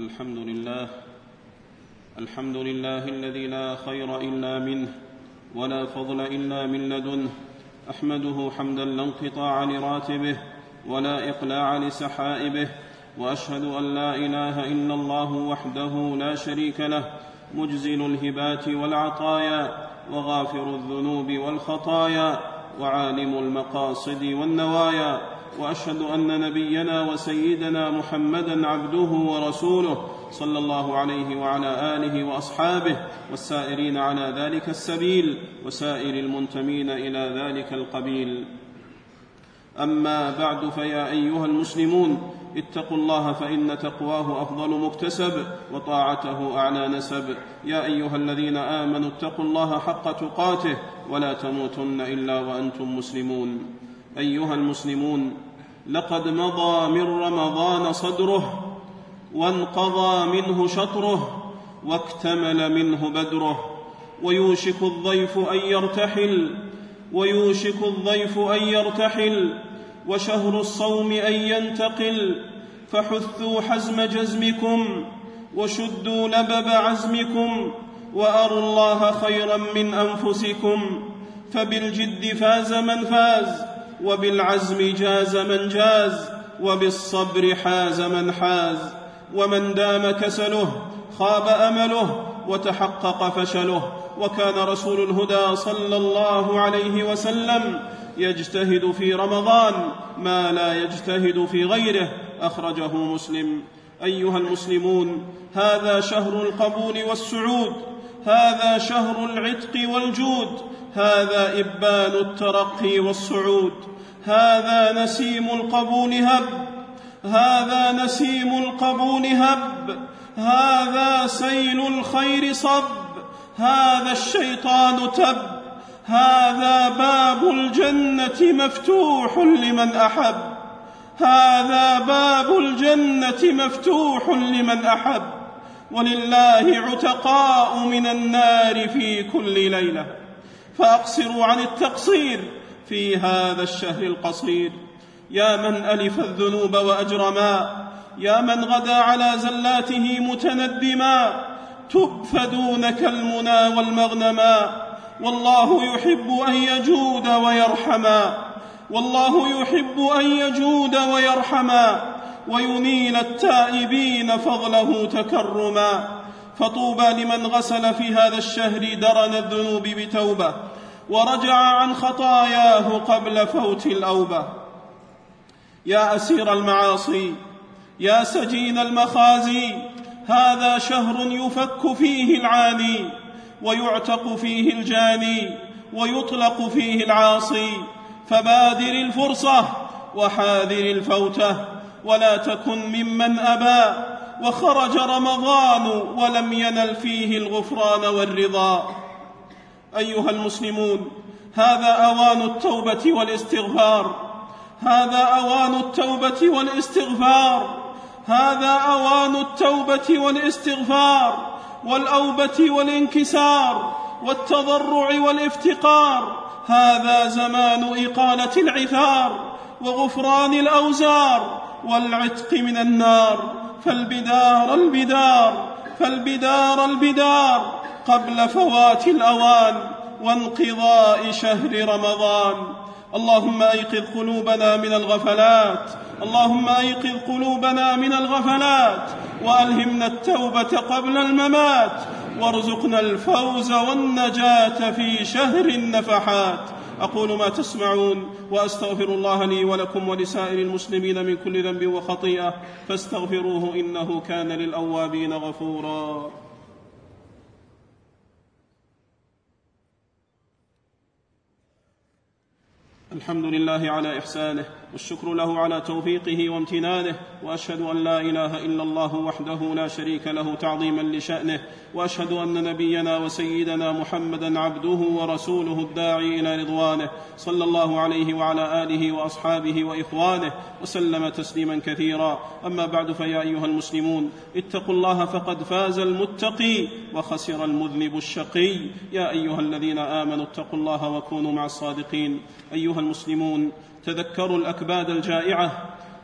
الحمد لله. الحمد لله الذي لا خير إلا منه ولا فضل إلا من لدنه. أحمده حمدا لا انقطاع لراتبه ولا إقلاع لسحائبه. وأشهد أن لا إله إلا الله وحده لا شريك له مجزل الهبات والعطايا وغافر الذنوب والخطايا وعالم المقاصد والنوايا. وأشهد أن نبينا وسيدنا محمدا عبده ورسوله صلى الله عليه وعلى آله وأصحابه والسائرين على ذلك السبيل وسائر المنتمين إلى ذلك القبيل. أما بعد فيا أيها المسلمون اتقوا الله فإن تقواه أفضل مكتسب وطاعته أعلى نسب. يا أيها الذين آمنوا اتقوا الله حق تقاته ولا تموتن إلا وأنتم مسلمون. أيها المسلمون لقد مضى من رمضان صدره وانقضى منه شطره واكتمل منه بدره. ويوشك الضيف أن يرتحل ويوشك الضيف أن يرتحل وشهر الصوم أن ينتقل. فحثوا حزم جزمكم وشدوا لبب عزمكم وأروا الله خيرا من أنفسكم. فبالجد فاز من فاز وبالعزم جاز من جاز وبالصبر حاز من حاز. ومن دام كسله خاب أمله وتحقق فشله. وكان رسول الهدى صلى الله عليه وسلم يجتهد في رمضان ما لا يجتهد في غيره أخرجه مسلم. أيها المسلمون هذا شهر القبول والسعود. هذا شهر العتق والجود هذا إبان الترقي والصعود هذا نسيم القبول هب هذا نسيم القبول هب هذا سيل الخير صب هذا الشيطان تب هذا باب الجنة مفتوح لمن أحب هذا باب الجنة مفتوح لمن أحب. ولله عتقاء من النار في كل ليلة. فأقصروا عن التقصير في هذا الشهر القصير. يا من ألف الذنوب واجرما يا من غدا على زلاته متندما تب فدونك المنى والمغنما. والله يحب أن يجود ويرحما. والله يحب أن يجود ويرحما. وينيل التائبين فضله تكرما. فطوبى لمن غسل في هذا الشهر درن الذنوب بتوبة ورجع عن خطاياه قبل فوت الأوبة. يا أسير المعاصي يا سجين المخازي هذا شهر يفك فيه العاني ويعتق فيه الجاني ويطلق فيه العاصي. فبادر الفرصة وحاذر الفوتة. ولا تكن ممن أبى. وخرج رمضان ولم ينل فيه الغفران والرضا. أيها المسلمون هذا أوان التوبة والاستغفار. هذا أوان التوبة والاستغفار. هذا أوان التوبة والاستغفار. والأوبة والانكسار. والتضرع والافتقار. هذا زمان إقالة العثار. وغفران الأوزار والعتق من النار. فالبدار البدار فالبدار البدار قبل فوات الأوان وانقضاء شهر رمضان. اللهم أيقظ قلوبنا من الغفلات اللهم أيقظ قلوبنا من الغفلات وألهمنا التوبة قبل الممات وارزقنا الفوز والنجاة في شهر النفحات. أقول ما تسمعون وأستغفر الله لي ولكم ولسائر المسلمين من كل ذنب وخطيئة فاستغفروه إنه كان للأوابين غفورا. الحمد لله على إحسانه والشكر له على توفيقه وامتنانه وأشهد أن لا إله إلا الله وحده لا شريك له تعظيما لشأنه وأشهد أن نبينا وسيدنا محمدا عبده ورسوله الداعي إلى رضوانه صلى الله عليه وعلى آله وأصحابه وإخوانه وسلم تسليما كثيرا. أما بعد فيا أيها المسلمون اتقوا الله فقد فاز المتقي وخسر المذنب الشقي. يا أيها الذين آمنوا اتقوا الله وكونوا مع الصادقين. أيها المسلمون تذكروا الأكباد الجائعة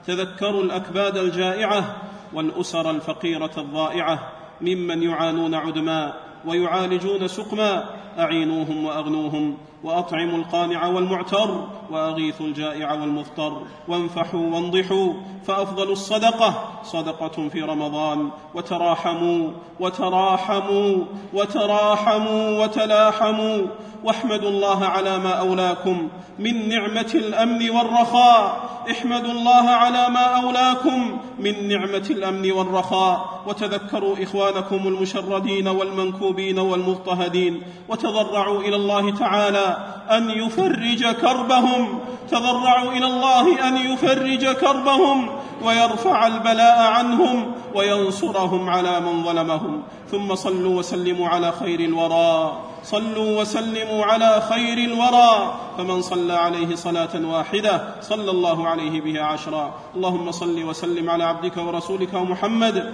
تذكروا الأكباد الجائعة والأسر الفقيرة الضائعة ممن يعانون عدما ويعالجون سقما أعينوهم وأغنوهم وأطعموا القانع والمعتر وأغيثوا الجائع والمضطر وانفحوا وانضحوا فأفضل الصدقة صدقة في رمضان وتراحموا وتراحموا وتراحموا وتلاحموا واحمدوا الله على ما أولاكم من نعمة الأمن والرخاء. احمدوا الله على ما أولاكم من نعمة الأمن والرخاء. وتذكروا إخوانكم المشردين والمنكوبين والمضطهدين. وتضرعوا إلى الله تعالى أن يفرج كربهم. تضرعوا إلى الله أن يفرج كربهم. ويرفع البلاء عنهم وينصرهم على من ظلمهم. ثم صلوا وسلموا على خير الورى. صلوا وسلموا على خير الورى. فمن صلى عليه صلاة واحدة صلى الله عليه بها عشرا. اللهم صل وسلم على عبدك ورسولك محمد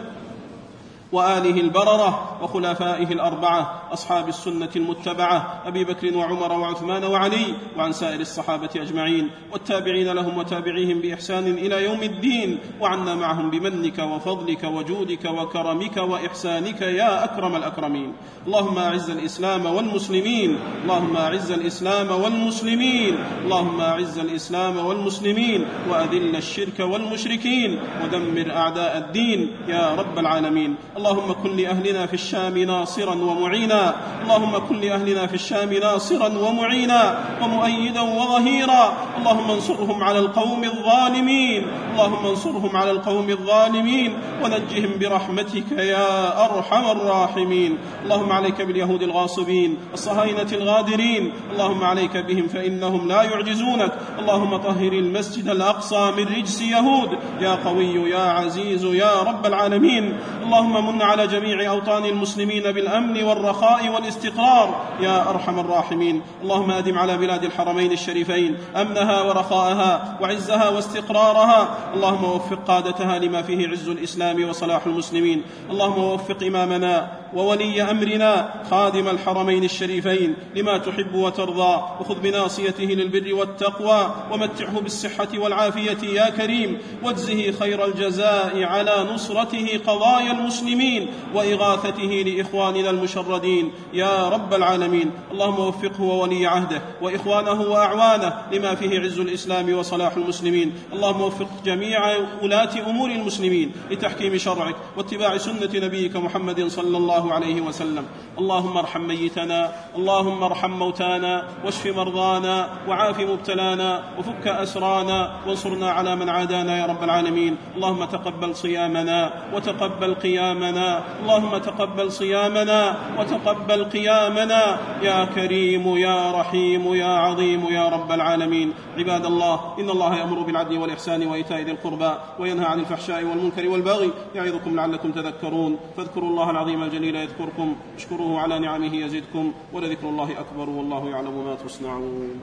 وآله البررة وخلفائه الأربعة أصحاب السنة المتبعة أبي بكر وعمر وعثمان وعلي وعن سائر الصحابة أجمعين والتابعين لهم وتابعيهم بإحسان إلى يوم الدين وعنا معهم بمنك وفضلك وجودك وكرمك وإحسانك يا أكرم الأكرمين. اللهم أعز الإسلام والمسلمين اللهم أعز الإسلام والمسلمين اللهم أعز الإسلام والمسلمين وأذل الشرك والمشركين ودمر أعداء الدين يا رب العالمين. اللهم كن لأهلنا في الشام ناصرا ومعينا. اللهم كن لأهلنا في الشام ناصرا ومعينا ومؤيدا وظهيرا. اللهم انصرهم على القوم الظالمين. اللهم انصرهم على القوم الظالمين. ونجهم برحمتك يا أرحم الراحمين. اللهم عليك باليهود الغاصبين الصهاينة الغادرين. اللهم عليك بهم فإنهم لا يعجزونك. اللهم طهر المسجد الأقصى من رجس يهود. يا قوي يا عزيز يا رب العالمين. اللهم من على جميع أوطان المسلمين بالأمن والرخاء والاستقرار. يا أرحم الراحمين. اللهم أدم على بلاد الحرمين الشريفين أمنها ورخاءها وعزها واستقرارها. اللهم وفق قادتها لما فيه عز الإسلام وصلاح المسلمين. اللهم وفق إمامنا وولي أمرنا خادم الحرمين الشريفين لما تحب وترضى وخذ بناصيته للبر والتقوى ومتعه بالصحة والعافية يا كريم واجزه خير الجزاء على نصرته قضايا المسلمين وإغاثته لإخواننا المشردين. يا رب العالمين اللهم وفقه وولي عهده وإخوانه وأعوانه لما فيه عز الإسلام وصلاح المسلمين. اللهم وفق جميع ولاة أمور المسلمين لتحكيم شرعك واتباع سنة نبيك محمد صلى الله الله عليه وسلم اللهم ارحم ميتنا اللهم ارحم موتانا واشف مرضانا وعاف مبتلانا وفك اسرانا وانصرنا على من عادانا يا رب العالمين اللهم تقبل صيامنا وتقبل قيامنا اللهم تقبل صيامنا وتقبل قيامنا يا كريم يا رحيم يا عظيم يا رب العالمين عباد الله ان الله يامر بالعدل والاحسان وايتاء ذي القربى وينهى عن الفحشاء والمنكر والبغي يعظكم لعلكم تذكرون فاذكروا الله العظيم الجليل يذكركم اشكروه على نعمه يزدكم ولذكر الله أكبر والله يعلم ما تصنعون.